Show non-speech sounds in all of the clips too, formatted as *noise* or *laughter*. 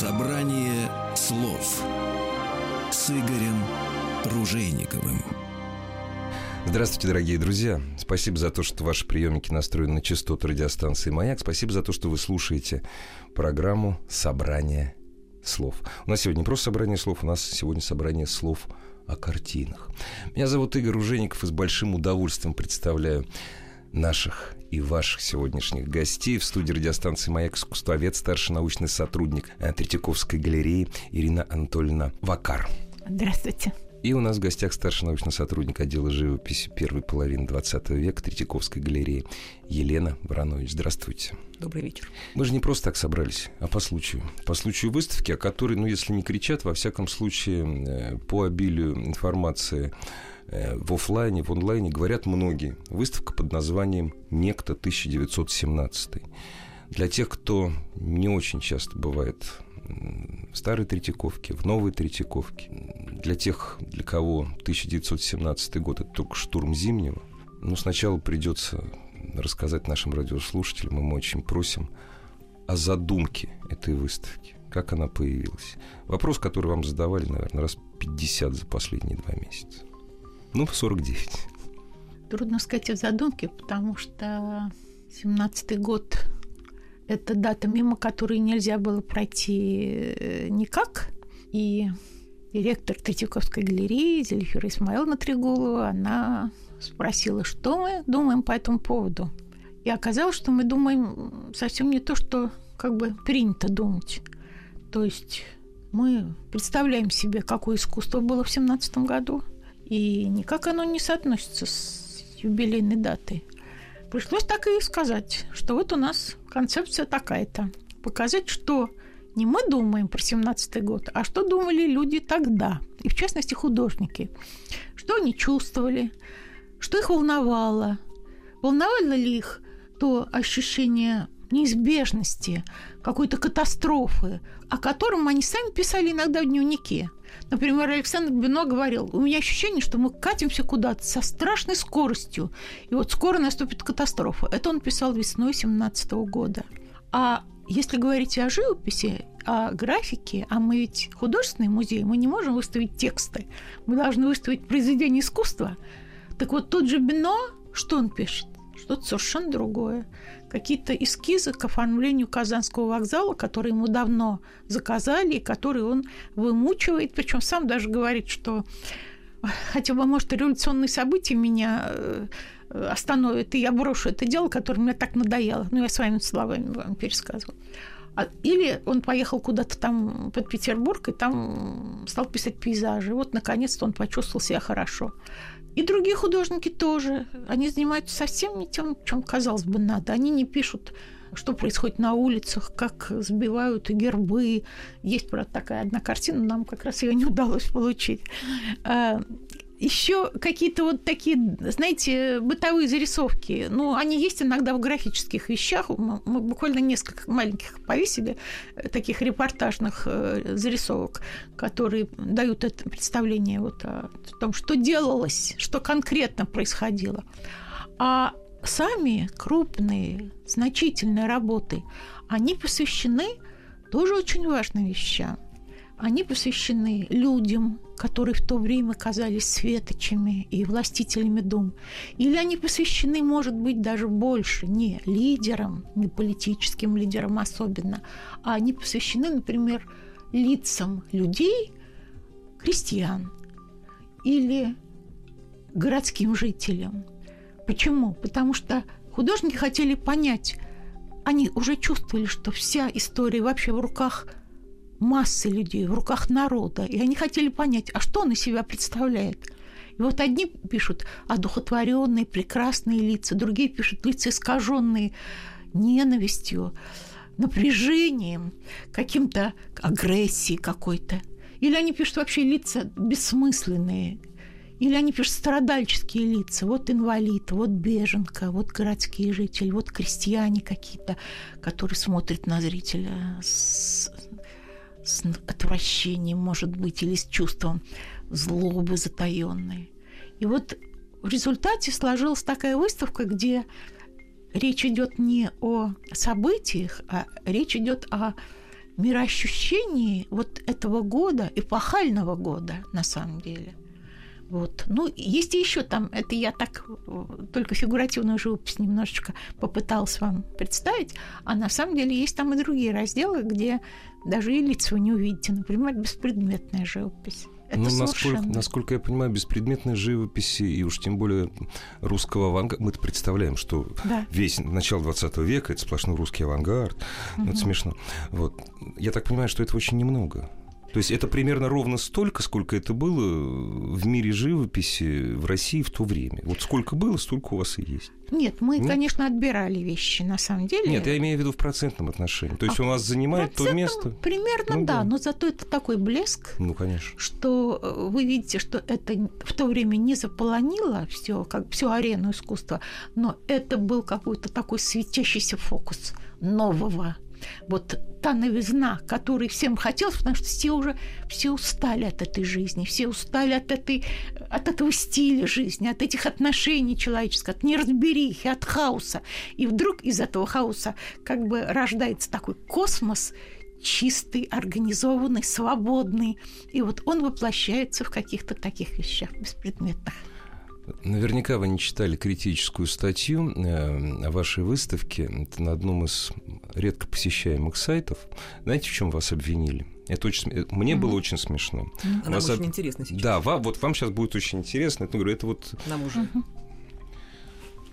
Собрание слов с Игорем Ружейниковым. Здравствуйте, дорогие друзья. Спасибо за то, что ваши приемники настроены на частоту радиостанции «Маяк». Спасибо за то, что вы слушаете программу «Собрание слов». У нас сегодня не просто собрание слов, у нас сегодня собрание слов о картинах. Меня зовут Игорь Ружеников и с большим удовольствием представляю наших и ваших сегодняшних гостей в студии радиостанции «Маяк» искусствовед, старший научный сотрудник Третьяковской галереи Ирина Анатольевна Вакар. Здравствуйте. И у нас в гостях старший научный сотрудник отдела живописи первой половины 20 века Третьяковской галереи Елена Вранович. Здравствуйте. Добрый вечер. Мы же не просто так собрались, а по случаю. По случаю выставки, о которой, ну, если не кричат, во всяком случае, э, по обилию информации в офлайне, в онлайне говорят многие. Выставка под названием «Некто 1917». Для тех, кто не очень часто бывает в старой Третьяковке, в новой Третьяковке. Для тех, для кого 1917 год – это только штурм Зимнего, ну, сначала придется рассказать нашим радиослушателям, и мы очень просим о задумке этой выставки, как она появилась. Вопрос, который вам задавали, наверное, раз 50 за последние два месяца. Ну, 49. Трудно сказать о задумке, потому что 17 год это дата, мимо которой нельзя было пройти э, никак. И директор Третьяковской галереи Зельфира Исмаиловна Трегулова, она спросила, что мы думаем по этому поводу. И оказалось, что мы думаем совсем не то, что как бы принято думать. То есть мы представляем себе, какое искусство было в семнадцатом году, и никак оно не соотносится с юбилейной датой. Пришлось так и сказать, что вот у нас концепция такая-то. Показать, что не мы думаем про 17 год, а что думали люди тогда, и в частности художники. Что они чувствовали, что их волновало, волновало ли их то ощущение неизбежности, какой-то катастрофы, о котором они сами писали иногда в дневнике. Например, Александр Бино говорил, у меня ощущение, что мы катимся куда-то со страшной скоростью, и вот скоро наступит катастрофа. Это он писал весной 17 года. А если говорить о живописи, о графике, а мы ведь художественный музей, мы не можем выставить тексты, мы должны выставить произведение искусства. Так вот, тот же Бино, что он пишет? Что-то совершенно другое какие-то эскизы к оформлению Казанского вокзала, которые ему давно заказали, и которые он вымучивает. Причем сам даже говорит, что хотя бы, может, революционные события меня э, остановят, и я брошу это дело, которое мне так надоело. Ну, я своими словами вам пересказываю. А, или он поехал куда-то там под Петербург и там стал писать пейзажи. Вот, наконец-то, он почувствовал себя хорошо. И другие художники тоже. Они занимаются совсем не тем, чем, казалось бы, надо. Они не пишут что происходит на улицах, как сбивают гербы. Есть, правда, такая одна картина, нам как раз ее не удалось получить. Еще какие-то вот такие, знаете, бытовые зарисовки. Ну, они есть иногда в графических вещах. Мы, буквально несколько маленьких повесили, э, таких репортажных э, зарисовок, которые дают это представление вот о том, что делалось, что конкретно происходило. А сами крупные, значительные работы, они посвящены тоже очень важным вещам. Они посвящены людям, которые в то время казались светочами и властителями дум. Или они посвящены, может быть, даже больше не лидерам, не политическим лидерам особенно, а они посвящены, например, лицам людей, крестьян или городским жителям. Почему? Потому что художники хотели понять, они уже чувствовали, что вся история вообще в руках массы людей, в руках народа. И они хотели понять, а что он из себя представляет. И вот одни пишут одухотворенные, прекрасные лица, другие пишут лица искаженные ненавистью, напряжением, каким-то агрессией какой-то. Или они пишут вообще лица бессмысленные, или они пишут страдальческие лица. Вот инвалид, вот беженка, вот городские жители, вот крестьяне какие-то, которые смотрят на зрителя с с отвращением, может быть, или с чувством злобы затаенной. И вот в результате сложилась такая выставка, где речь идет не о событиях, а речь идет о мироощущении вот этого года, эпохального года, на самом деле. Вот. Ну, есть и еще там, это я так э, только фигуративную живопись немножечко попыталась вам представить, а на самом деле есть там и другие разделы, где даже и лиц вы не увидите, например, беспредметная живопись. Это ну, насколько, насколько я понимаю, беспредметной живописи и уж тем более русского авангарда, мы-то представляем, что да. весь начало 20 века это сплошной русский авангард. Угу. Ну, это смешно. Вот. Я так понимаю, что это очень немного. То есть это примерно ровно столько, сколько это было в мире живописи в России в то время. Вот сколько было, столько у вас и есть. Нет, мы, Нет? конечно, отбирали вещи, на самом деле. Нет, я имею в виду в процентном отношении. То есть а у нас занимает то место. Примерно, ну, да, да, но зато это такой блеск. Ну, конечно. Что э, вы видите, что это в то время не заполонило все, как всю арену искусства, но это был какой-то такой светящийся фокус нового вот та новизна, которой всем хотелось, потому что все уже все устали от этой жизни, все устали от, этой, от этого стиля жизни, от этих отношений человеческих, от неразберихи, от хаоса. И вдруг из этого хаоса как бы рождается такой космос, чистый, организованный, свободный. И вот он воплощается в каких-то таких вещах беспредметных. Наверняка вы не читали критическую статью э, о вашей выставке. Это на одном из редко посещаемых сайтов. Знаете, в чем вас обвинили? Это очень, э, мне mm-hmm. было очень смешно. Mm-hmm. А вас очень об... интересно сейчас. Да, вам, вот вам сейчас будет очень интересно. Это, говорю, это вот... Нам уже. Mm-hmm.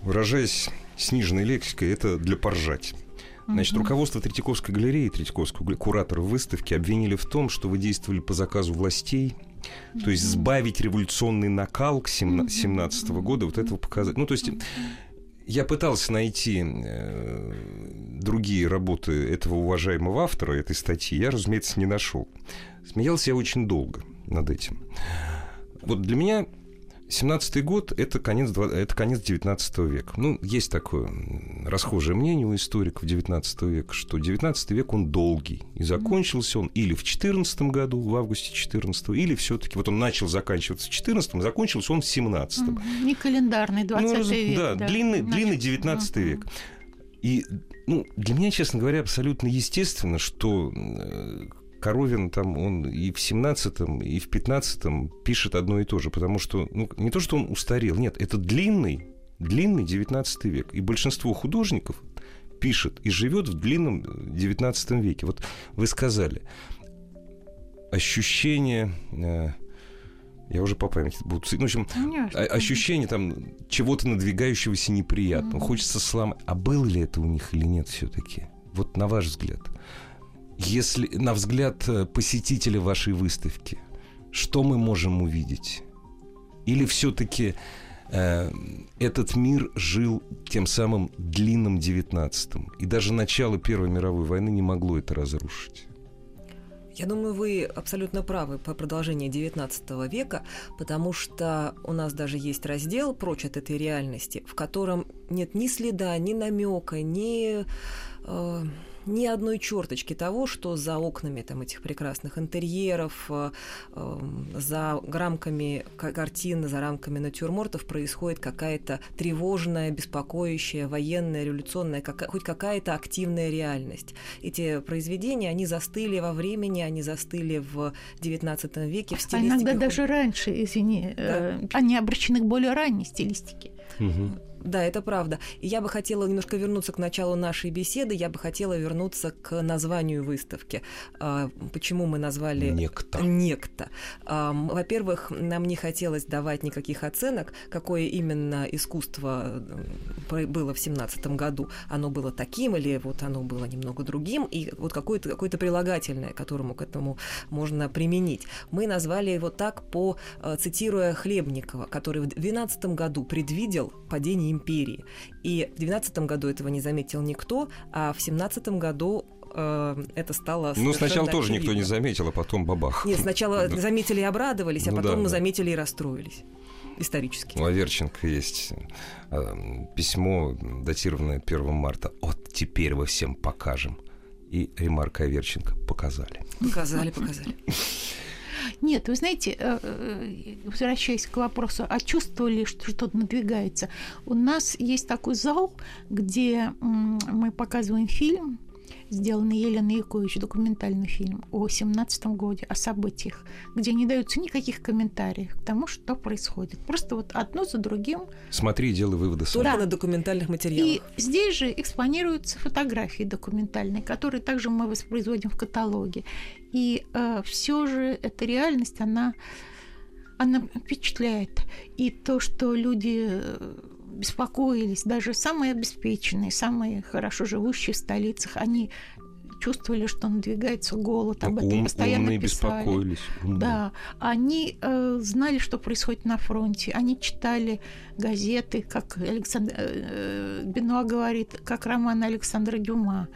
Выражаясь сниженной лексикой, это для поржать. Значит, mm-hmm. руководство Третьяковской галереи, Третьяковского куратора выставки обвинили в том, что вы действовали по заказу властей, то есть сбавить революционный накал к 17 года, вот этого показать. Ну, то есть я пытался найти э, другие работы этого уважаемого автора этой статьи, я, разумеется, не нашел. Смеялся я очень долго над этим. Вот для меня 17-й год – это конец, это конец 19 века. Ну, есть такое расхожее мнение у историков 19 века, что 19 век, он долгий. И закончился он или в 14 году, в августе 14 или все таки вот он начал заканчиваться в 14 закончился он в 17 угу. Не календарный 20 ну, век. Да, да. длинный, длинный 19 угу. век. И ну, для меня, честно говоря, абсолютно естественно, что э, Коровин там, он и в 17-м, и в 15-м пишет одно и то же, потому что, ну, не то, что он устарел, нет, это длинный, длинный 19 век. И большинство художников пишет и живет в длинном 19 веке. Вот вы сказали, ощущение... Э, я уже по памяти буду... Ну, в общем, Конечно. ощущение там чего-то надвигающегося неприятного. Mm-hmm. Хочется сломать. А было ли это у них или нет все-таки? Вот на ваш взгляд если на взгляд э, посетителя вашей выставки, что мы можем увидеть? Или все-таки э, этот мир жил тем самым длинным девятнадцатым, и даже начало Первой мировой войны не могло это разрушить? Я думаю, вы абсолютно правы по продолжению XIX века, потому что у нас даже есть раздел «Прочь от этой реальности», в котором нет ни следа, ни намека, ни э, ни одной черточки того, что за окнами там, этих прекрасных интерьеров, э, эм, за рамками картин, за рамками натюрмортов происходит какая-то тревожная, беспокоящая, военная, революционная, хоть какая-то активная реальность. Эти произведения, они застыли во времени, они застыли в XIX веке в стилистике. А иногда даже раньше, извини, да. э, они обращены к более ранней стилистике. Угу. Да, это правда. И я бы хотела немножко вернуться к началу нашей беседы. Я бы хотела вернуться к названию выставки. А, почему мы назвали «Некто». «Некто». А, во-первых, нам не хотелось давать никаких оценок, какое именно искусство было в семнадцатом году. Оно было таким или вот оно было немного другим. И вот какое-то какое прилагательное, которому к этому можно применить. Мы назвали его так по, э, цитируя Хлебникова, который в 12 году предвидел падение империи. И в 12 году этого не заметил никто, а в 17 году э, это стало Ну, сначала тоже никто не заметил, а потом бабах. Нет, сначала *laughs* заметили и обрадовались, а ну, потом да, мы да. заметили и расстроились исторически. У Аверченко есть э, письмо, датированное 1 марта. «Вот теперь вы всем покажем». И ремарка Аверченко «показали». Показали, показали. *laughs* Нет, вы знаете, э, э, возвращаясь к вопросу, а чувствовали, что что-то надвигается? У нас есть такой зал, где мы показываем фильм, сделанный Еленой Якович, документальный фильм о 17 годе, о событиях, где не даются никаких комментариев к тому, что происходит. Просто вот одно за другим. Смотри и делай выводы сам. Только да. на документальных материалах. И здесь же экспонируются фотографии документальные, которые также мы воспроизводим в каталоге. И э, все же эта реальность, она, она впечатляет. И то, что люди э, беспокоились, даже самые обеспеченные, самые хорошо живущие в столицах, они чувствовали, что надвигается голод, об этом Ум, постоянно писали. беспокоились. Умные. Да, они э, знали, что происходит на фронте, они читали газеты, как Александр э, Бенуа говорит, как роман Александра Дюма,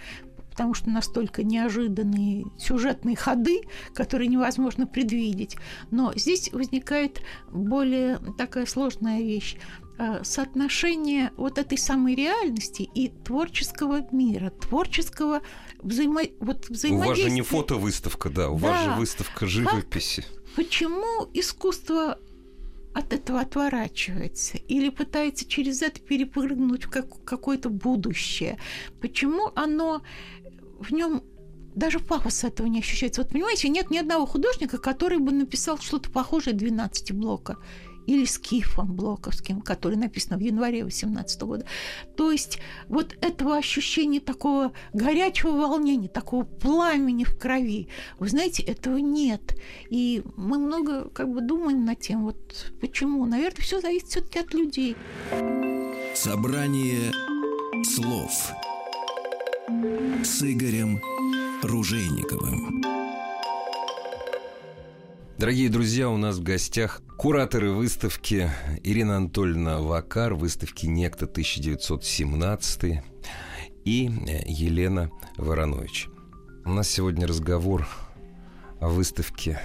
потому что настолько неожиданные сюжетные ходы, которые невозможно предвидеть. Но здесь возникает более такая сложная вещь. Э, соотношение вот этой самой реальности и творческого мира, творческого взаимо... вот взаимодействия. У вас же не фотовыставка, да, у да. вас же выставка живописи. Как, почему искусство от этого отворачивается или пытается через это перепрыгнуть в как, какое-то будущее? Почему оно в нем даже пафос этого не ощущается. Вот понимаете, нет ни одного художника, который бы написал что-то похожее 12 блока или скифом блоковским, который написан в январе 18 года. То есть вот этого ощущения такого горячего волнения, такого пламени в крови, вы знаете, этого нет. И мы много как бы думаем над тем, вот почему. Наверное, все зависит все-таки от людей. Собрание слов с Игорем Ружейниковым. Дорогие друзья, у нас в гостях кураторы выставки Ирина Анатольевна Вакар, выставки «Некто 1917» и э, Елена Воронович. У нас сегодня разговор о выставке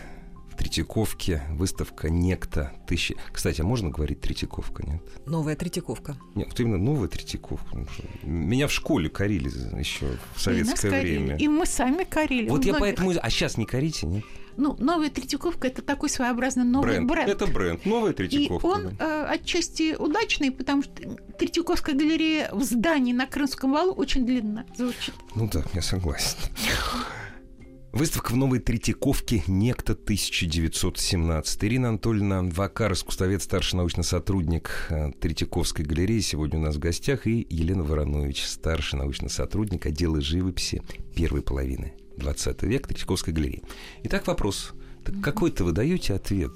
в Третьяковке. Выставка «Некто». Тысячи... Кстати, а можно говорить Третьяковка, нет? Новая Третьяковка. Нет, вот именно новая Третьяковка. Меня в школе корили еще в советское и время. И мы сами корили. Вот я поэтому... А сейчас не корите, нет? Ну, новая Третьяковка это такой своеобразный новый бренд. бренд. Это бренд, новая Третьяковка. И он да. э, отчасти удачный, потому что Третьяковская галерея в здании на Крымском валу очень длинно звучит. Ну да, я согласен. Выставка в Новой Третьяковке «Некто 1917». Ирина Анатольевна Вакар, искусствовед, старший научный сотрудник э, Третьяковской галереи, сегодня у нас в гостях, и Елена Воронович, старший научный сотрудник отдела живописи первой половины 20 век Третьяковской галереи. Итак, вопрос. Так какой-то вы даете ответ?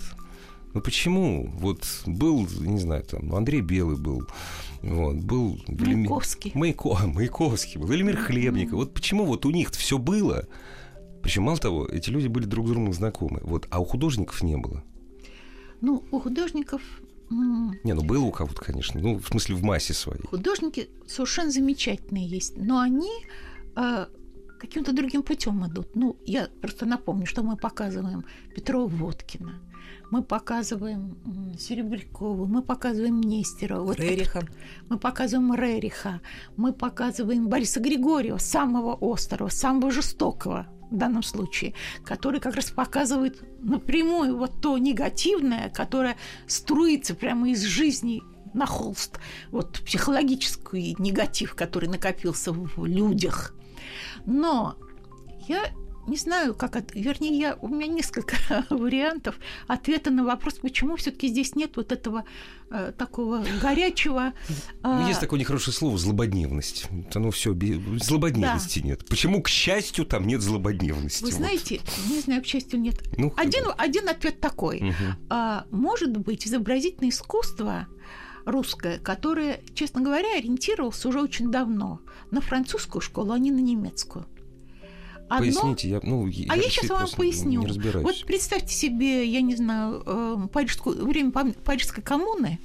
Ну почему? Вот был, не знаю, там, Андрей Белый был, вот, был... Маяковский. Маяко... *laughs* Маяковский был, Велимир Хлебников. Вот почему вот у них все было, причем, мало того, эти люди были друг с другом знакомы, вот, а у художников не было. Ну, у художников не, ну было у кого-то, конечно. Ну, в смысле, в массе своей. Художники совершенно замечательные есть, но они э, каким-то другим путем идут. Ну, я просто напомню, что мы показываем Петрова Водкина, мы показываем Серебрякова, мы показываем Нестерова. Рериха. Мы показываем Рериха, мы показываем Бориса Григорьева, самого острого, самого жестокого в данном случае, который как раз показывает напрямую вот то негативное, которое струится прямо из жизни на холст. Вот психологический негатив, который накопился в людях. Но я не знаю, как от... вернее, я... у меня несколько *laughs* вариантов ответа на вопрос, почему все-таки здесь нет вот этого э, такого горячего. Э... Есть такое нехорошее слово злободневность. Оно все злободневности да. нет. Почему, к счастью, там нет злободневности? Вы вот. знаете, не знаю, к счастью, нет. Ну, один, один ответ такой. Угу. А, может быть, изобразительное искусство русское, которое, честно говоря, ориентировалось уже очень давно на французскую школу, а не на немецкую. Одно... Поясните, я, ну, а я сейчас вам поясню. Не. Вот представьте себе, я не знаю, э, парижскую, время Парижской коммуны,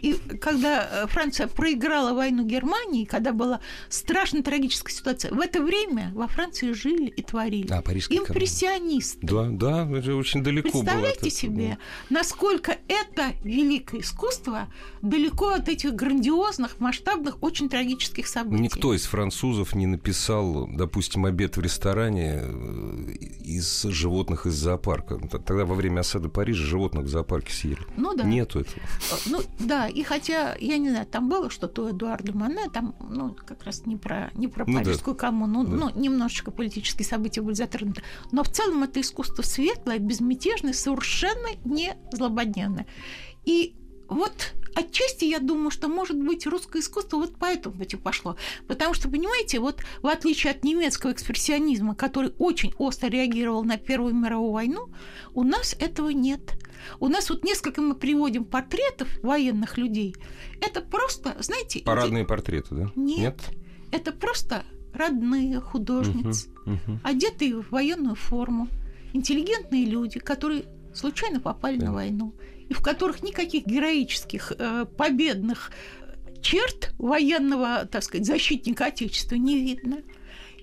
и когда э, Франция проиграла войну Германии, когда была страшно трагическая ситуация, в это время во Франции жили и творили. А, Импрессионисты. Да, да, это очень далеко Представляете было себе, насколько это великое искусство далеко от этих грандиозных, масштабных, очень трагических событий. Никто из французов не написал, допустим, обед в ресторане э, из животных из зоопарка. Тогда во время осады Парижа животных в зоопарке съели. Ну да. Нету этого. Ну да, и хотя, я не знаю, там было что-то у Эдуарда Мане, там, ну, как раз не про, не про Ну да. Парижскую коммуну, Да. ну, немножечко политические события были затронуты. Но в целом это искусство светлое, безмятежное, совершенно не злободневное. И вот отчасти я думаю, что, может быть, русское искусство вот по этому пути пошло. Потому что, понимаете, вот в отличие от немецкого экспрессионизма, который очень остро реагировал на Первую мировую войну, у нас этого нет. У нас вот несколько мы приводим портретов военных людей. Это просто, знаете... Парадные портреты, да? Нет. Это просто родные художницы, Мгм, мгм. одетые в военную форму, интеллигентные люди, которые случайно попали Да. на войну, и в которых никаких героических, э, победных черт военного, так сказать, защитника Отечества не видно.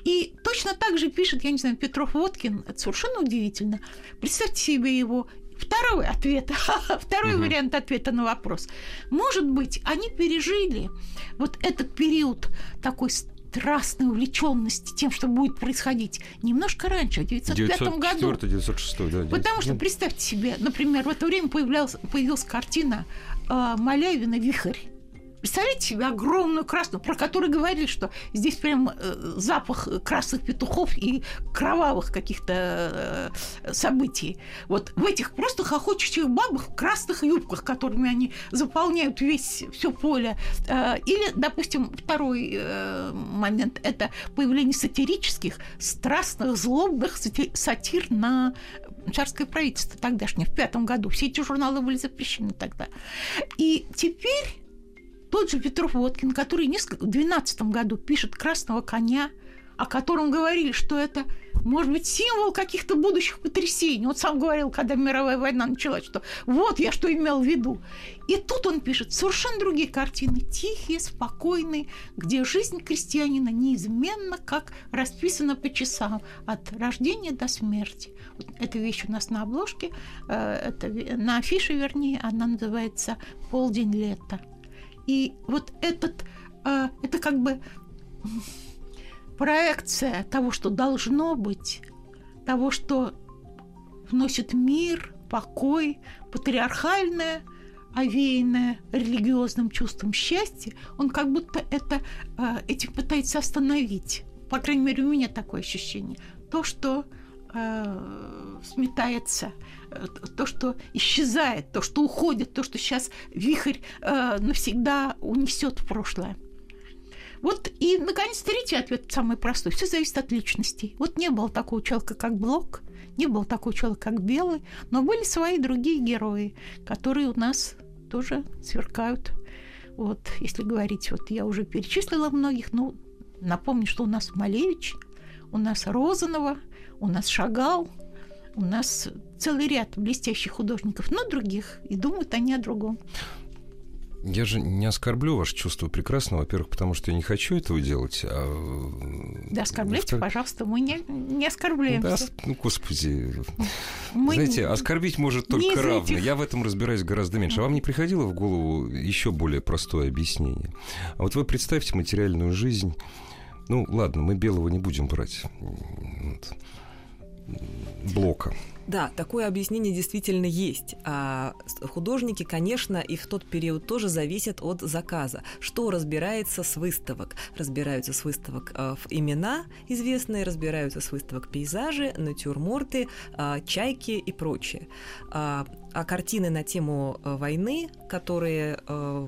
И точно так же пишет, я не знаю, Петров Водкин, это совершенно удивительно. Представьте себе его второй ответ, *laughs* второй Мгм. вариант ответа на вопрос. Может быть, они пережили вот этот период такой страстной увлеченности тем, что будет происходить немножко раньше, в 1905 году. 904 да. Потому что представьте себе, например, в это время появлялась, появилась картина э, Малявина «Вихрь». Представляете себе огромную красную, про которую говорили, что здесь прям э, запах красных петухов и кровавых каких-то э, событий. Вот в этих просто хохочущих бабах в красных юбках, которыми они заполняют весь все поле. Э, или, допустим, второй момент – это появление сатирических, страстных, злобных сати- сатир на царское правительство тогдашнее, в пятом году. Все эти журналы были запрещены тогда. И теперь тот же Петров Водкин, который в 12 году пишет «Красного коня», о котором говорили, что это, может быть, символ каких-то будущих потрясений. Вот сам говорил, когда мировая война началась, что вот я что имел в виду. И тут он пишет совершенно другие картины, тихие, спокойные, где жизнь крестьянина неизменно как расписана по часам, от рождения до смерти. Вот эта вещь у нас на обложке, э, это, на афише, вернее, она называется «Полдень лета». И вот этот, э, это как бы проекция того, что должно быть, того, что вносит мир, покой, патриархальное, овеянное религиозным чувством счастья, он как будто это, э, этим пытается остановить. По крайней мере, у меня такое ощущение. То, что э, сметается, то, что исчезает, то, что уходит, то, что сейчас вихрь э, навсегда унесет в прошлое. Вот и, наконец, третий ответ самый простой. Все зависит от личностей. Вот не было такого человека, как Блок, не было такого человека, как Белый, но были свои другие герои, которые у нас тоже сверкают. Вот, если говорить, вот я уже перечислила многих, ну, напомню, что у нас Малевич, у нас Розанова, у нас Шагал, у нас целый ряд блестящих художников, но других, и думают они о другом. Я же не оскорблю ваше чувство прекрасного, во-первых, потому что я не хочу этого делать. А... Да, оскорбляйте, во-вторых- пожалуйста, мы не, не оскорбляемся. Да, ос- ну, господи. Мы Знаете, оскорбить может не только равно. этих. Я в этом разбираюсь гораздо меньше. А вам не приходило в голову еще более простое объяснение? А вот вы представьте материальную жизнь. Ну, ладно, мы белого не будем брать. Вот. Блока. Да, такое объяснение действительно есть. А художники, конечно, и в тот период тоже зависят от заказа. Что разбирается с выставок? Разбираются с выставок э, имена известные, разбираются с выставок пейзажи, натюрморты, а, чайки и прочее. А, картины на тему э, войны, которые э,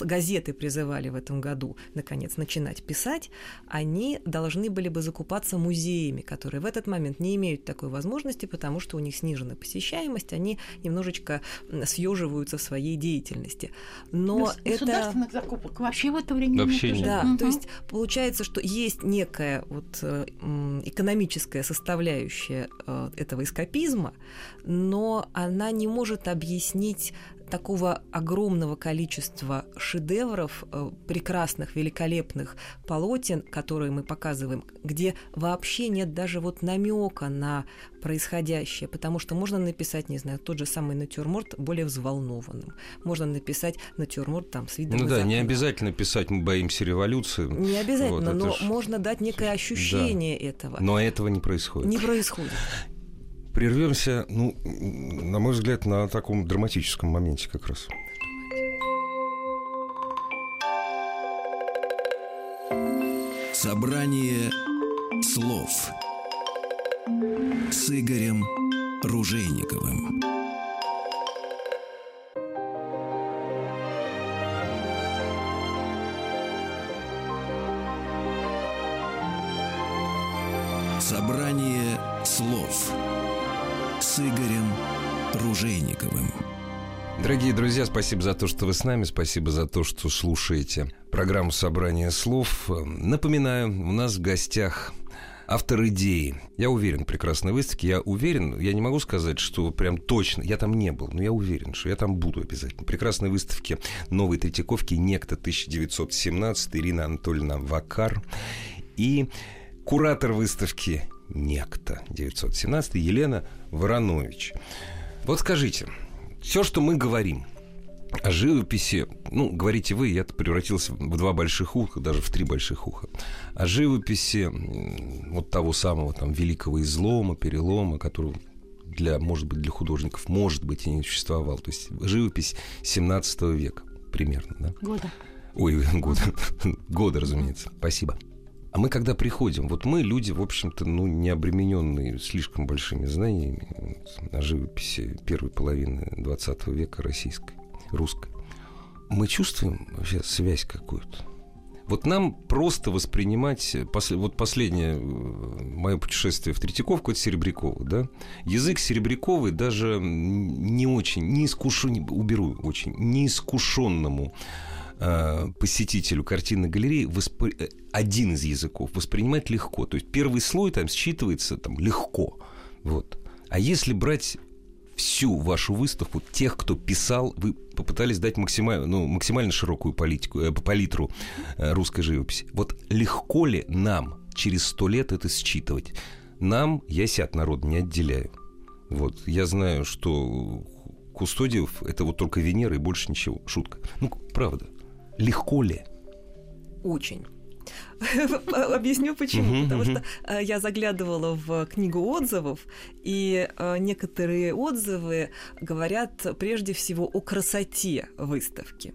газеты призывали в этом году, наконец, начинать писать, они должны были бы закупаться музеями, которые в этот момент не имеют такой возможности, потому что у них снижена посещаемость, они немножечко съеживаются в своей деятельности. Но это... Государственных закупок вообще в это время Вообще нет. Да, Мгм. то есть получается, что есть некая вот э, экономическая составляющая этого эскапизма, но она не может объяснить такого огромного количества шедевров, э, прекрасных, великолепных полотен, которые мы показываем, где вообще нет даже вот намека на происходящее, потому что можно написать, не знаю, тот же самый натюрморт более взволнованным, можно написать натюрморт там с видом Ну да, не обязательно писать «Мы боимся революции», Не обязательно, Вот, но ж- можно дать некое Да. ощущение этого. но этого не происходит. Не происходит. *laughs* Прервемся, ну, на мой взгляд, на таком драматическом моменте как раз. Собрание слов с Игорем Ружейниковым. Собрание слов с Игорем Ружейниковым. Дорогие друзья, спасибо за то, что вы с нами, спасибо за то, что слушаете программу «Собрание слов». Напоминаю, у нас в гостях автор идеи. Я уверен, прекрасной выставки. Я уверен, я не могу сказать, что прям точно, я там не был, но я уверен, что я там буду обязательно. Прекрасной выставки новой Третьяковки «Некто 1917» Ирина Анатольевна Вакар и куратор выставки «Некто 917» Елена Воронович. Вот скажите, все, что мы говорим о живописи, ну, говорите вы, я превратился в два больших уха, даже в три больших уха, о живописи вот того самого там великого излома, перелома, которого для, может быть, для художников, может быть, и не существовал. То есть живопись 17 века примерно, да? Года. Ой, года. *laughs* года, разумеется. Спасибо. А мы когда приходим, вот мы люди, в общем-то, ну, не обремененные слишком большими знаниями о живописи первой половины 20 века российской, русской. Мы чувствуем вообще связь какую-то. Вот нам просто воспринимать... Вот последнее э, мое путешествие в Третьяковку, это Серебрякова, да? Язык Серебряковой даже не очень, не искушен, уберу очень, неискушенному Э, посетителю картинной галереи воспри... Э, один из языков воспринимать легко. То есть первый слой там считывается там, легко. Вот. А если брать всю вашу выставку, тех, кто писал, вы попытались дать максимально, ну, максимально широкую политику, э, палитру э, русской живописи. Вот легко ли нам через сто лет это считывать? Нам, я себя от народа не отделяю. Вот. Я знаю, что Кустодиев – это вот только Венера и больше ничего. Шутка. Ну, правда. Легко ли? Очень. *laughs* Объясню почему. Потому что э, я заглядывала в книгу отзывов, и э, некоторые отзывы говорят прежде всего о красоте выставки,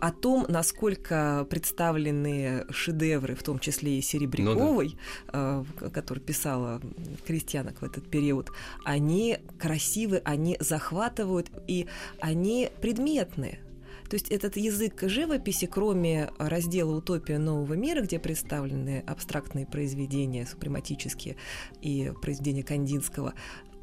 о том, насколько представлены шедевры, в том числе и Серебряковой, ну, да. которая писала крестьянок в этот период, они красивы, они захватывают, и они предметные. То есть этот язык живописи, кроме раздела «Утопия нового мира», где представлены абстрактные произведения, супрематические и произведения Кандинского,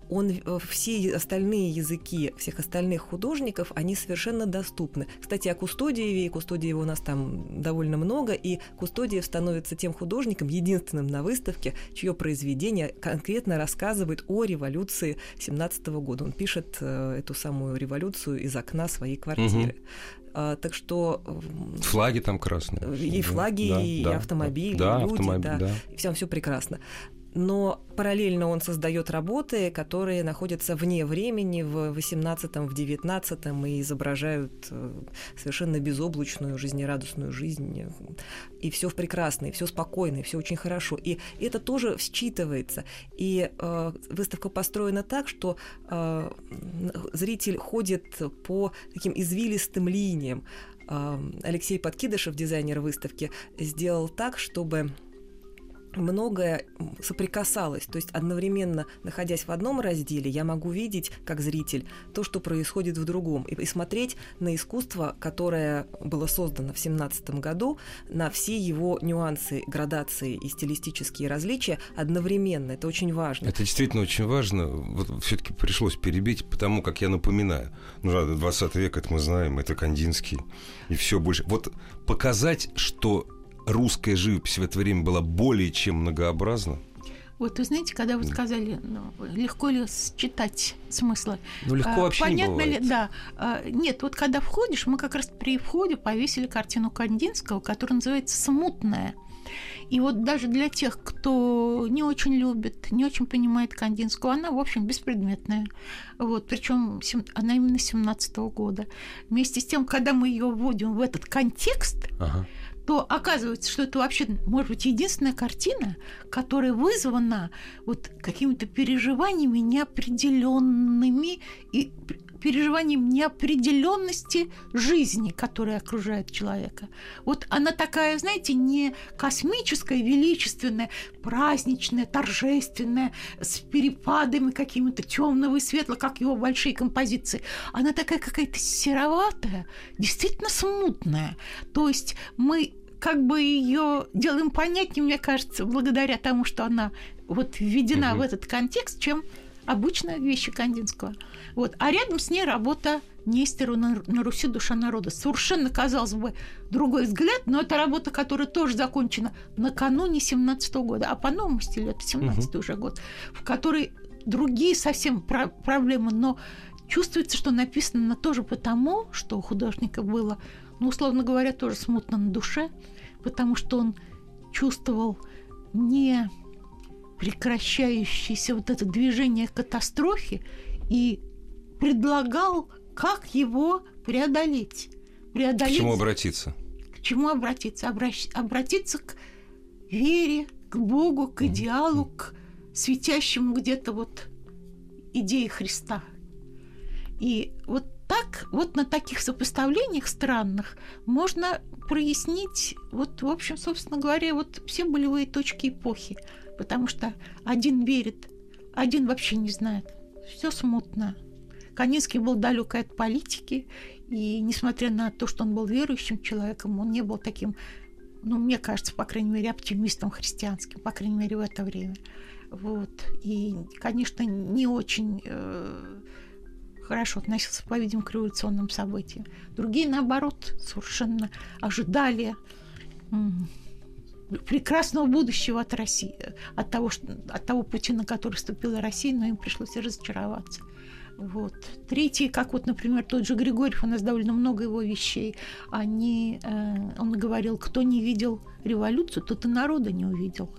он, э, все остальные языки всех остальных художников, они совершенно доступны. Кстати, о Кустодиеве, и Кустодиева у нас там довольно много, и Кустодиев становится тем художником, единственным на выставке, чье произведение конкретно рассказывает о революции 17 года. Он пишет э, эту самую революцию из окна своей квартиры. Угу. А, так что флаги там красные. И флаги, да, и да, автомобили, да, и люди, автомобиль, да, да. Все, все прекрасно но параллельно он создает работы, которые находятся вне времени, в 18-м, в 19-м и изображают э, совершенно безоблачную, жизнерадостную жизнь. И все прекрасно, и все спокойно, и все очень хорошо. И это тоже считывается. И э, выставка построена так, что э, зритель ходит по таким извилистым линиям. Э, Алексей Подкидышев, дизайнер выставки, сделал так, чтобы многое соприкасалось. То есть одновременно, находясь в одном разделе, я могу видеть, как зритель, то, что происходит в другом, и, смотреть на искусство, которое было создано в 17 году, на все его нюансы, градации и стилистические различия одновременно. Это очень важно. Это действительно очень важно. Вот все-таки пришлось перебить, потому как я напоминаю, ну, 20 век, это мы знаем, это Кандинский, и все больше. Вот показать, что русская живопись в это время была более чем многообразна? Вот вы знаете, когда вы сказали, ну, легко ли считать смыслы? Ну, легко а, вообще Понятно не ли, да. А, нет, вот когда входишь, мы как раз при входе повесили картину Кандинского, которая называется «Смутная». И вот даже для тех, кто не очень любит, не очень понимает Кандинского, она, в общем, беспредметная. Вот, причем она именно 17 -го года. Вместе с тем, когда мы ее вводим в этот контекст, ага то оказывается, что это вообще, может быть, единственная картина, которая вызвана вот какими-то переживаниями неопределенными и переживанием неопределенности жизни, которая окружает человека. Вот она такая, знаете, не космическая, величественная, праздничная, торжественная, с перепадами какими-то темного и светлого, как его большие композиции. Она такая какая-то сероватая, действительно смутная. То есть мы как бы ее делаем понятнее, мне кажется, благодаря тому, что она вот введена угу. в этот контекст, чем обычная вещи Кандинского. Вот. А рядом с ней работа Нестеру на, на Руси «Душа народа». Совершенно, казалось бы, другой взгляд, но это работа, которая тоже закончена накануне 17 -го года, а по новому стилю это 17 угу. уже год, в которой другие совсем про проблемы, но чувствуется, что написано тоже потому, что у художника было, ну, условно говоря, тоже смутно на душе, потому что он чувствовал не прекращающееся вот это движение катастрофе и предлагал, как его преодолеть. преодолеть к чему обратиться? К чему обратиться? Обращ, обратиться к вере, к Богу, к идеалу, к светящему где-то вот идее Христа. И вот так, вот на таких сопоставлениях странных можно прояснить, вот, в общем, собственно говоря, вот все болевые точки эпохи потому что один верит, один вообще не знает. Все смутно. Канинский был далек от политики, и несмотря на то, что он был верующим человеком, он не был таким, ну, мне кажется, по крайней мере, оптимистом христианским, по крайней мере, в это время. Вот. И, конечно, не очень э, хорошо относился, по-видимому, к революционным событиям. Другие, наоборот, совершенно ожидали прекрасного будущего от России, от того, что, от того пути, на который ступила Россия, но им пришлось разочароваться. Вот. Третий, как вот, например, тот же Григорьев, у нас довольно много его вещей, они, э, он говорил, кто не видел революцию, тот и народа не увидел.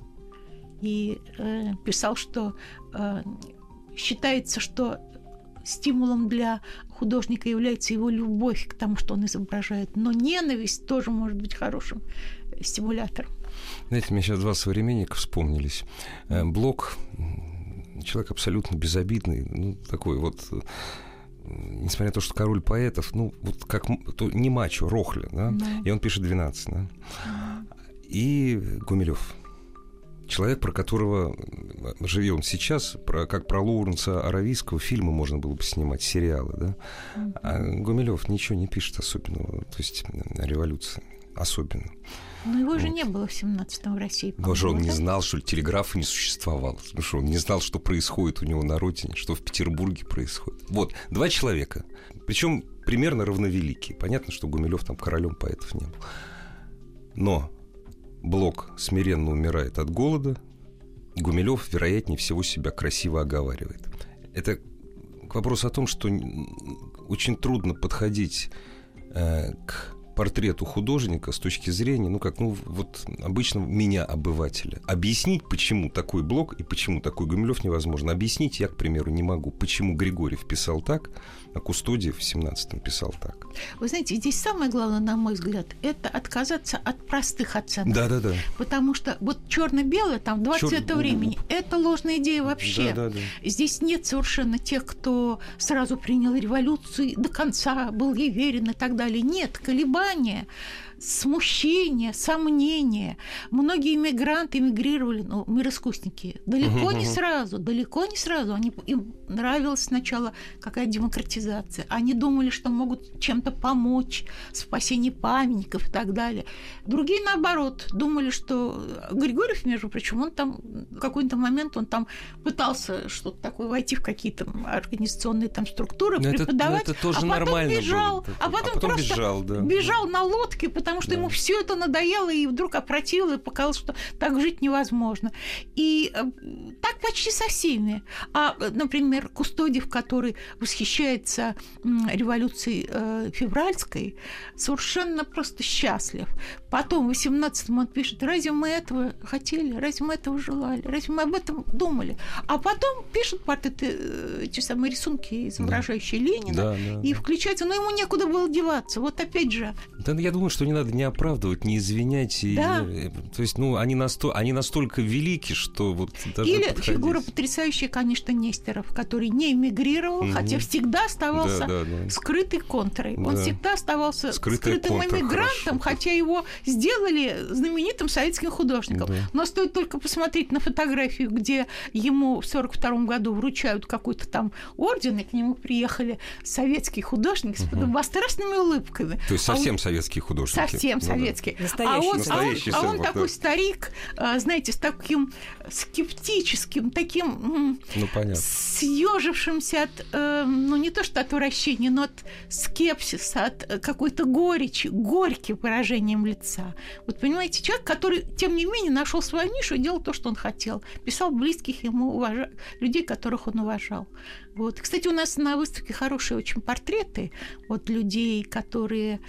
И э, писал, что э, считается, что стимулом для художника является его любовь к тому, что он изображает, но ненависть тоже может быть хорошим стимулятором. Знаете, мне сейчас два современника вспомнились. Э, Блок, человек абсолютно безобидный, ну, такой вот несмотря на то, что король поэтов, ну, вот как то, не мачо, Рохля, да? да, и он пишет 12, да, и Гумилев. Человек, про которого живем сейчас, про, как про Лоуренса Аравийского, фильмы можно было бы снимать, сериалы, да. А Гумилев ничего не пишет особенного, то есть революции особенно. Но его же не было в 17-м в России. Даже он да? не знал, что телеграфа не существовало. Потому что он не знал, что происходит у него на родине, что в Петербурге происходит. Вот, два человека. Причем примерно равновеликие. Понятно, что Гумилев там королем поэтов не был. Но Блок смиренно умирает от голода. Гумилев, вероятнее всего, себя красиво оговаривает. Это к вопросу о том, что очень трудно подходить э, к портрету художника с точки зрения, ну как, ну вот обычного меня, обывателя. Объяснить, почему такой блок и почему такой Гумилев невозможно. Объяснить я, к примеру, не могу. Почему Григорьев писал так, а Кустодиев в 17-м писал так. Вы знаете, здесь самое главное, на мой взгляд, это отказаться от простых оценок. Да, да, да. Потому что вот черно-белое, там, два Чер... цвета времени, *laughs* это ложная идея вообще. Да, да, да. Здесь нет совершенно тех, кто сразу принял революцию до конца, был ей верен и так далее. Нет, колебания смущение, сомнение. Многие иммигранты эмигрировали, ну, мироискусники, далеко не сразу, далеко не сразу. Они, им нравилась сначала какая демократизация. Они думали, что могут чем-то помочь, спасение памятников и так далее. Другие, наоборот, думали, что Григорьев, между прочим, он там в какой-то момент он там пытался что-то такое войти в какие-то организационные там структуры, но преподавать, это, это тоже а потом нормально бежал, было. а потом, а потом просто бежал, да. бежал на лодке, потому что да. ему все это надоело и вдруг опротивило и показалось, что так жить невозможно. И э, так почти со всеми. А, например, Кустодиев, который восхищается революцией э, февральской, совершенно просто счастлив. Потом в 18-м он пишет, разве мы этого хотели, разве мы этого желали, разве мы об этом думали? А потом пишет портреты, э, эти самые рисунки, изображающие да. Ленина, да, да, и включается, но ему некуда было деваться. Вот опять же. Да, я думаю, что не надо надо не оправдывать, не извинять. И, Да. э, то есть, ну, они, насто... они настолько велики, что вот даже Или подходить. фигура потрясающая, конечно, Нестеров, который не эмигрировал, Мгм. хотя всегда оставался Да, да, да. скрытой контрой. Он Да. всегда оставался Скрытая скрытым контра, эмигрантом, хорошо. хотя его сделали знаменитым советским художником. Да. Но стоит только посмотреть на фотографию, где ему в 1942 году вручают какой-то там орден, и к нему приехали советские художники с подобострастными улыбками. То есть А он- совсем советские художники. Совсем Ну да. советский. Настоящий а он, а он- Настоящий а он такой да. старик, а, знаете, с таким скептическим, таким Ну, понятно. съежившимся от, э, ну не то что от вращения, но от скепсиса, от э, какой-то горечи, горьким выражением лица. Вот понимаете, человек, который, тем не менее, нашел свою нишу и делал то, что он хотел. Писал близких ему уважа... людей, которых он уважал. Вот. Кстати, у нас на выставке хорошие очень портреты от людей, которые...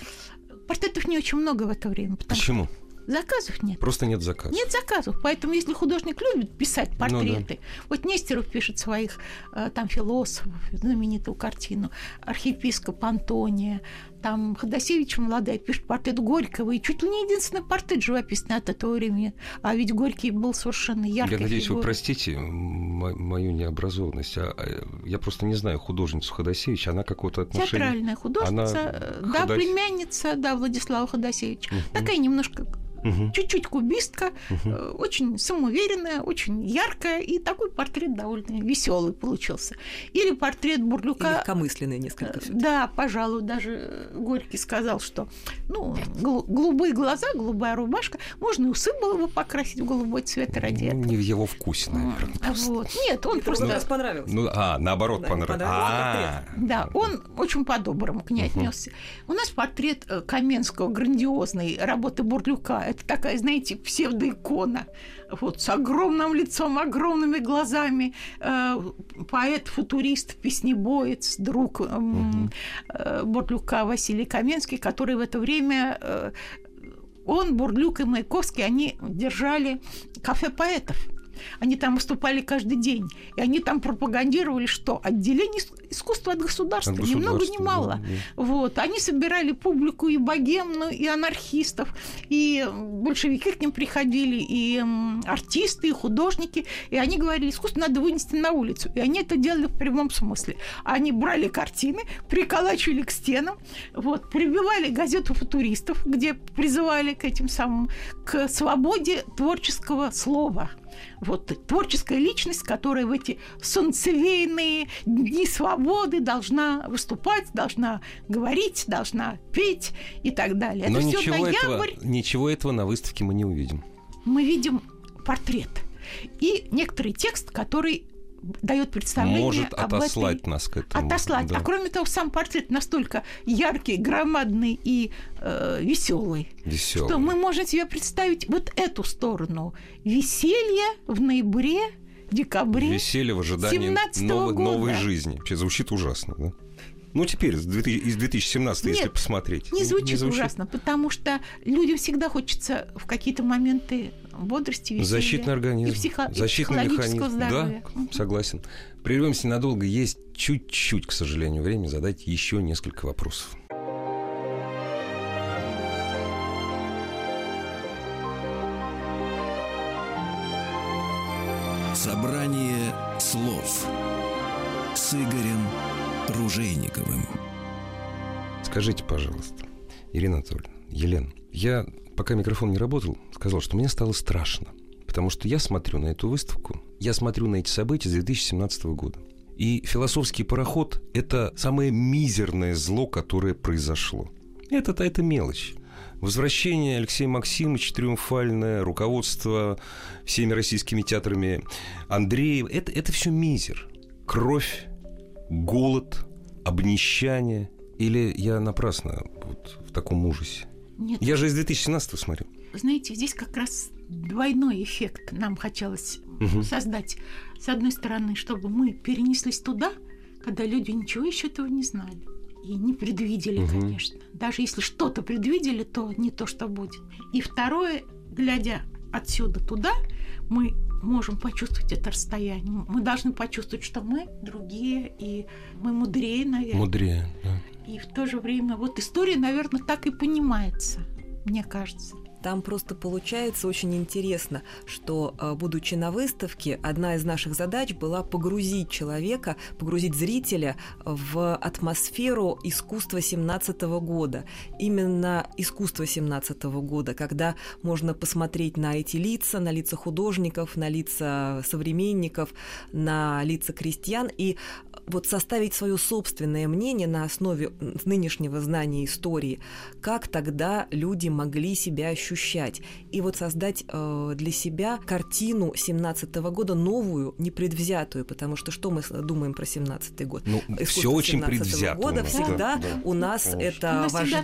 Портретов не очень много в это время, Почему? заказов нет. Просто нет заказа. Нет заказов, поэтому если художник любит писать Ну портреты, вот Нестеров пишет своих э, там философов, знаменитую картину, архиепископ Антония, там Ходосевич молодая пишет портрет Горького, и чуть ли не единственный портрет живописный от этого времени. А ведь Горький был совершенно яркий. Я надеюсь, вы простите мою необразованность. А, а, я просто не знаю художницу Ходосевич. Она какого-то отношения... Театральная художница, Она э, да, Ходос- племянница, да, Владислава Ходосевича. Мгм. Такая немножко Мгм. чуть-чуть кубистка, э, очень самоуверенная, очень яркая, и такой портрет довольно веселый получился. Или портрет И Бурлюка. легкомысленные несколько Э, Да, пожалуй, даже э, Горький сказал, что ну, гл- голубые глаза, голубая рубашка, можно и усы было бы покрасить в голубой цвет ради Ну, этого. не в его вкусе, наверное. А, Вот. Нет, он Просто просто... раз понравилось. Ну, а, наоборот, Да, понравилось. понравился А, Да, он очень по-доброму к ней отнесся. У нас портрет э, Каменского грандиозный, работы Бурлюка. Это такая, знаете, псевдоикона. Вот, с огромным лицом, огромными глазами. Э, Поэт, футурист, песнебоец, друг э, Бурлюка Василий Каменский, который в это время э, он, Бурлюк и Маяковский, они держали кафе поэтов. Они там выступали каждый день. И они там пропагандировали, что отделение ис- искусства от государства. От Ни много, ни государства, мало. да, да. Вот. Они собирали публику и богемную, и анархистов, и большевики к ним приходили, и артисты, и художники. И они говорили, искусство надо вынести на улицу. И они это делали в прямом смысле. Они брали картины, приколачивали к стенам, вот, прибивали газету футуристов, где призывали к этим самым, к свободе творческого слова. Вот творческая личность, которая в эти солнцевейные дни свободы должна выступать, должна говорить, должна петь и так далее. Но Это ничего этого, ноябрь. ничего этого на выставке мы не увидим. Мы видим портрет и некоторый текст, который дает представление Может об отослать этой... нас к этому. Отослать. Да. А кроме того, сам портрет настолько яркий, громадный и веселый, Весёлый. что мы можем себе представить вот эту сторону веселья в ноябре, декабре. Веселье в ожидании 17-го новой, года. новой жизни. Вообще звучит ужасно, да? Ну, теперь, с 2000 из 2017 если Нет, посмотреть. Не звучит, ужасно, потому что людям всегда хочется в какие-то моменты бодрости, веселья. Защитный организм. И, психо... и Защитный психологического механизм. здоровья. Да, согласен. Прервемся ненадолго. Есть чуть-чуть, к сожалению, время задать еще несколько вопросов. Собрание слов с Игорем Ружейниковым. Скажите, пожалуйста, Ирина Анатольевна, Елена, я, пока микрофон не работал, сказал, что мне стало страшно. Потому что я смотрю на эту выставку, я смотрю на эти события с 2017 года. И философский пароход – это самое мизерное зло, которое произошло. Это-то это мелочь. Возвращение Алексея Максимовича, триумфальное, руководство всеми российскими театрами Андреева – это, это все мизер. Кровь, голод, обнищание. Или я напрасно вот в таком ужасе? Нет, Я же из 2017 смотрю. знаете, здесь как раз двойной эффект нам хотелось Мгм. создать. С одной стороны, чтобы мы перенеслись туда, когда люди ничего еще этого не знали. И не предвидели, Мгм. конечно. Даже если что-то предвидели, то не то, что будет. И второе, глядя отсюда туда, мы можем почувствовать это расстояние. Мы должны почувствовать, что мы другие, и мы мудрее, наверное. Мудрее. да. И в то же время вот история, наверное, так и понимается. мне кажется. Там просто получается очень интересно, что, э, будучи на выставке, одна из наших задач была погрузить человека, погрузить зрителя в атмосферу искусства 17 года. Именно искусство 17 года, когда можно посмотреть на эти лица, на лица художников, на лица современников, на лица крестьян и вот составить свое собственное мнение на основе нынешнего знания истории, как тогда люди могли себя ощущать, и вот создать э, для себя картину 17 года новую, непредвзятую, потому что что мы думаем про 17 год? Ну, все очень предвзято. года у всегда да, у нас конечно. это У нас вожди,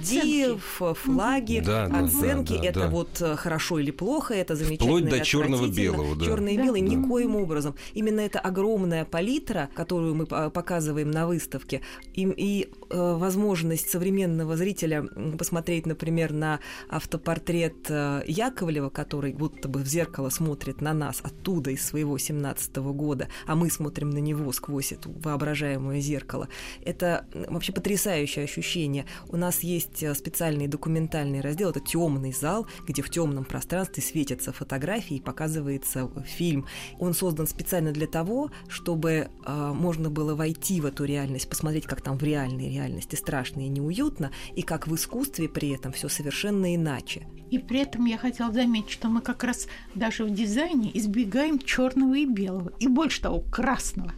оценки. флаги, Да, да, оценки, да, да, это да. вот э, хорошо или плохо, это замечательно Вплоть до или чёрного-белого, да. Черное и Да. белое Да. никоим образом. Именно эта огромная палитра, которую мы по- показываем на выставке, и, и, возможность современного зрителя посмотреть, например, на автопортрет э, Яковлева, который будто бы в зеркало смотрит на нас оттуда, из своего 17 года, а мы смотрим на него сквозь это воображаемое зеркало. Это вообще потрясающее ощущение. У нас есть э, специальный документальный раздел, это темный зал, где в темном пространстве светятся фотографии и показывается фильм. Он создан специально для того, чтобы э, можно было войти в эту реальность, посмотреть, как там в реальной реальности страшно и неуютно, и как в искусстве при этом все совершенно иначе. И при этом я хотела заметить, что мы как раз даже в дизайне избегаем черного и белого. И больше того, красного.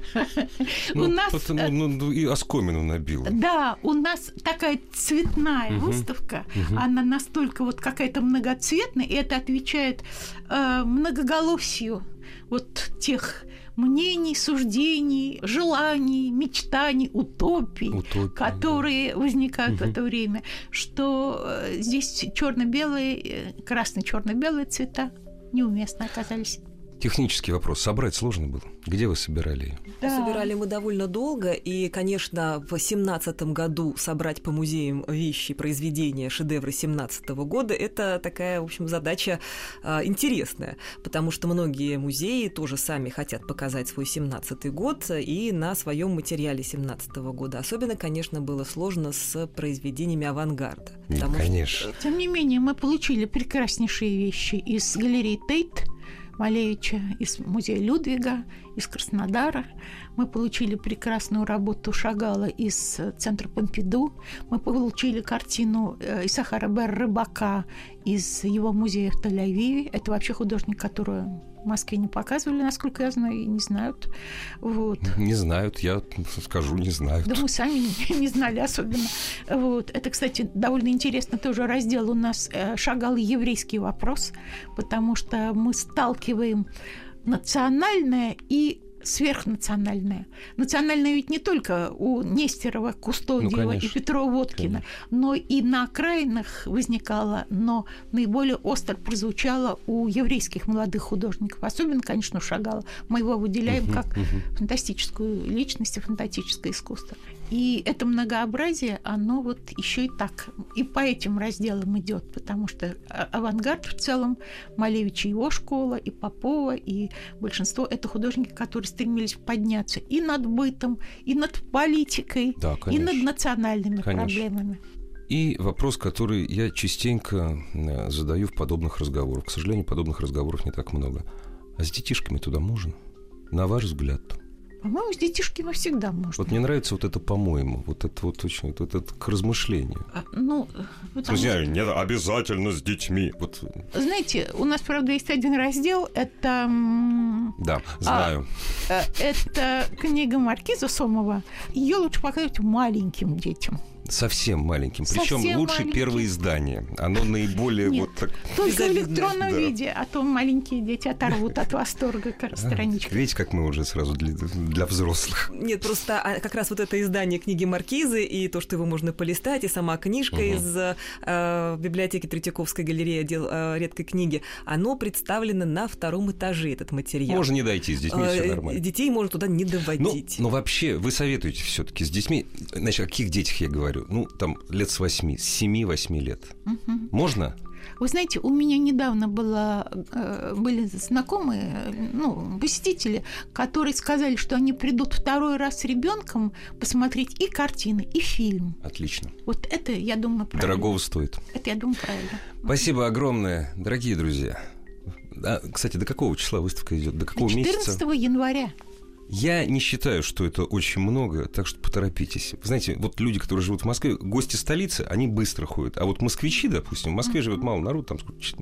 Ну, У нас... э, ну, ну, и оскомину набила. Да, у нас такая цветная выставка, она настолько вот какая-то многоцветная, и это отвечает э, многоголосию вот тех мнений, суждений, желаний, мечтаний, утопий, Утопия, да. которые возникают в Мгм. это время, что э, здесь черно-белые, э, красно-черно-белые цвета неуместно оказались. Технический вопрос. Собрать сложно было? Где вы собирали ее? Да. Собирали мы довольно долго, и, конечно, в семнадцатом году собрать по музеям вещи, произведения, шедевры семнадцатого года – это такая, в общем, задача а, интересная, потому что многие музеи тоже сами хотят показать свой семнадцатый год и на своем материале семнадцатого года. Особенно, конечно, было сложно с произведениями авангарда. Ну, потому что конечно. Тем не менее, мы получили прекраснейшие вещи из галереи Тейт Малевича, из музея Людвига, из Краснодара. Мы получили прекрасную работу Шагала из э, центра Помпиду. Мы получили картину э, Исахара Бер Рыбака из его музея в Тель-Авиве. Это вообще художник, которую в Москве не показывали, насколько я знаю, и не знают. Вот. Не знают, я скажу, не знают. Да мы сами не, *laughs* не знали особенно. Вот. Это, кстати, довольно интересно тоже раздел у нас э, «Шагал и еврейский вопрос», потому что мы сталкиваем национальное и сверхнациональное. Национальное ведь не только у Нестерова, Кустодиева Ну, и конечно. Петрова-Водкина, Конечно. но и на окраинах возникало, но наиболее остро прозвучало у еврейских молодых художников. Особенно, конечно, у Шагала. Мы его выделяем Мгм, как мгм. фантастическую личность и фантастическое искусство. И это многообразие, оно вот еще и так, и по этим разделам идет, потому что а- авангард в целом, Малевич и его школа, и Попова, и большинство это художники, которые стремились подняться и над бытом, и над политикой, Да, и над национальными Конечно. проблемами. И вопрос, который я частенько э, задаю в подобных разговорах. К сожалению, подобных разговоров не так много. А с детишками туда можно? На ваш взгляд? По-моему, с детишками всегда можно. Вот мне нравится вот это, по-моему, вот это вот очень, вот это к размышлению. А, Ну, потому Друзья, нет, обязательно с детьми. Вот, знаете, у нас, правда, есть один раздел, это да, знаю. Э, Это книга Маркиза Сомова. Ее лучше показывать маленьким детям. Совсем маленьким. Причем Совсем лучше маленьким. первое издание. Оно *laughs* наиболее Нет. вот так. Только в электронном да. виде, а то маленькие дети оторвут от восторга к страничке. Видите, как мы уже сразу для, для взрослых. Нет, просто а, как раз вот это издание книги Маркизы и то, что его можно полистать, и сама книжка Мгм. из э, библиотеки Третьяковской галереи отдел э, редкой книги, оно представлено на втором этаже, этот материал. Можно не дойти, с детьми Э, все нормально. Детей можно туда не Ну, доводить. но вообще, вы советуете все-таки с детьми, значит, о каких детях я говорю? Ну, там, лет с восьми, с семи-восьми лет. Мгм. Можно? Вы знаете, у меня недавно было, э, были знакомые, ну, посетители, которые сказали, что они придут второй раз с ребенком посмотреть и картины, и фильм. Отлично. Вот это, я думаю, правильно. Дорогого стоит. Это, я думаю, правильно. Спасибо огромное, дорогие друзья. А, кстати, до какого числа выставка идет? До какого 14 месяца? января. Я не считаю, что это очень много, так что поторопитесь. Вы знаете, вот люди, которые живут в Москве, гости столицы, они быстро ходят. А вот москвичи, допустим, в Москве живет мало народу, там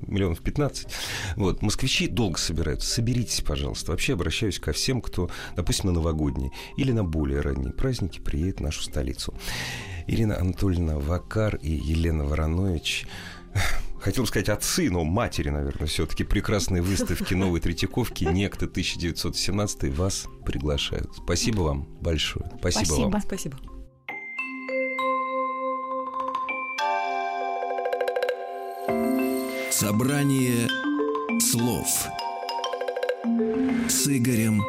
миллионов 15. Вот, москвичи долго собираются. Соберитесь, пожалуйста. Вообще обращаюсь ко всем, кто, допустим, на новогодние или на более ранние праздники приедет в нашу столицу. Ирина Анатольевна Вакар и Елена Воронович хотел бы сказать отцы, но матери, наверное, все-таки прекрасные выставки новой Третьяковки «Некто 1917» вас приглашают. Спасибо вам большое. Спасибо, Спасибо. вам. Спасибо. Собрание слов с Игорем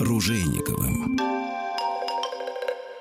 Ружейниковым.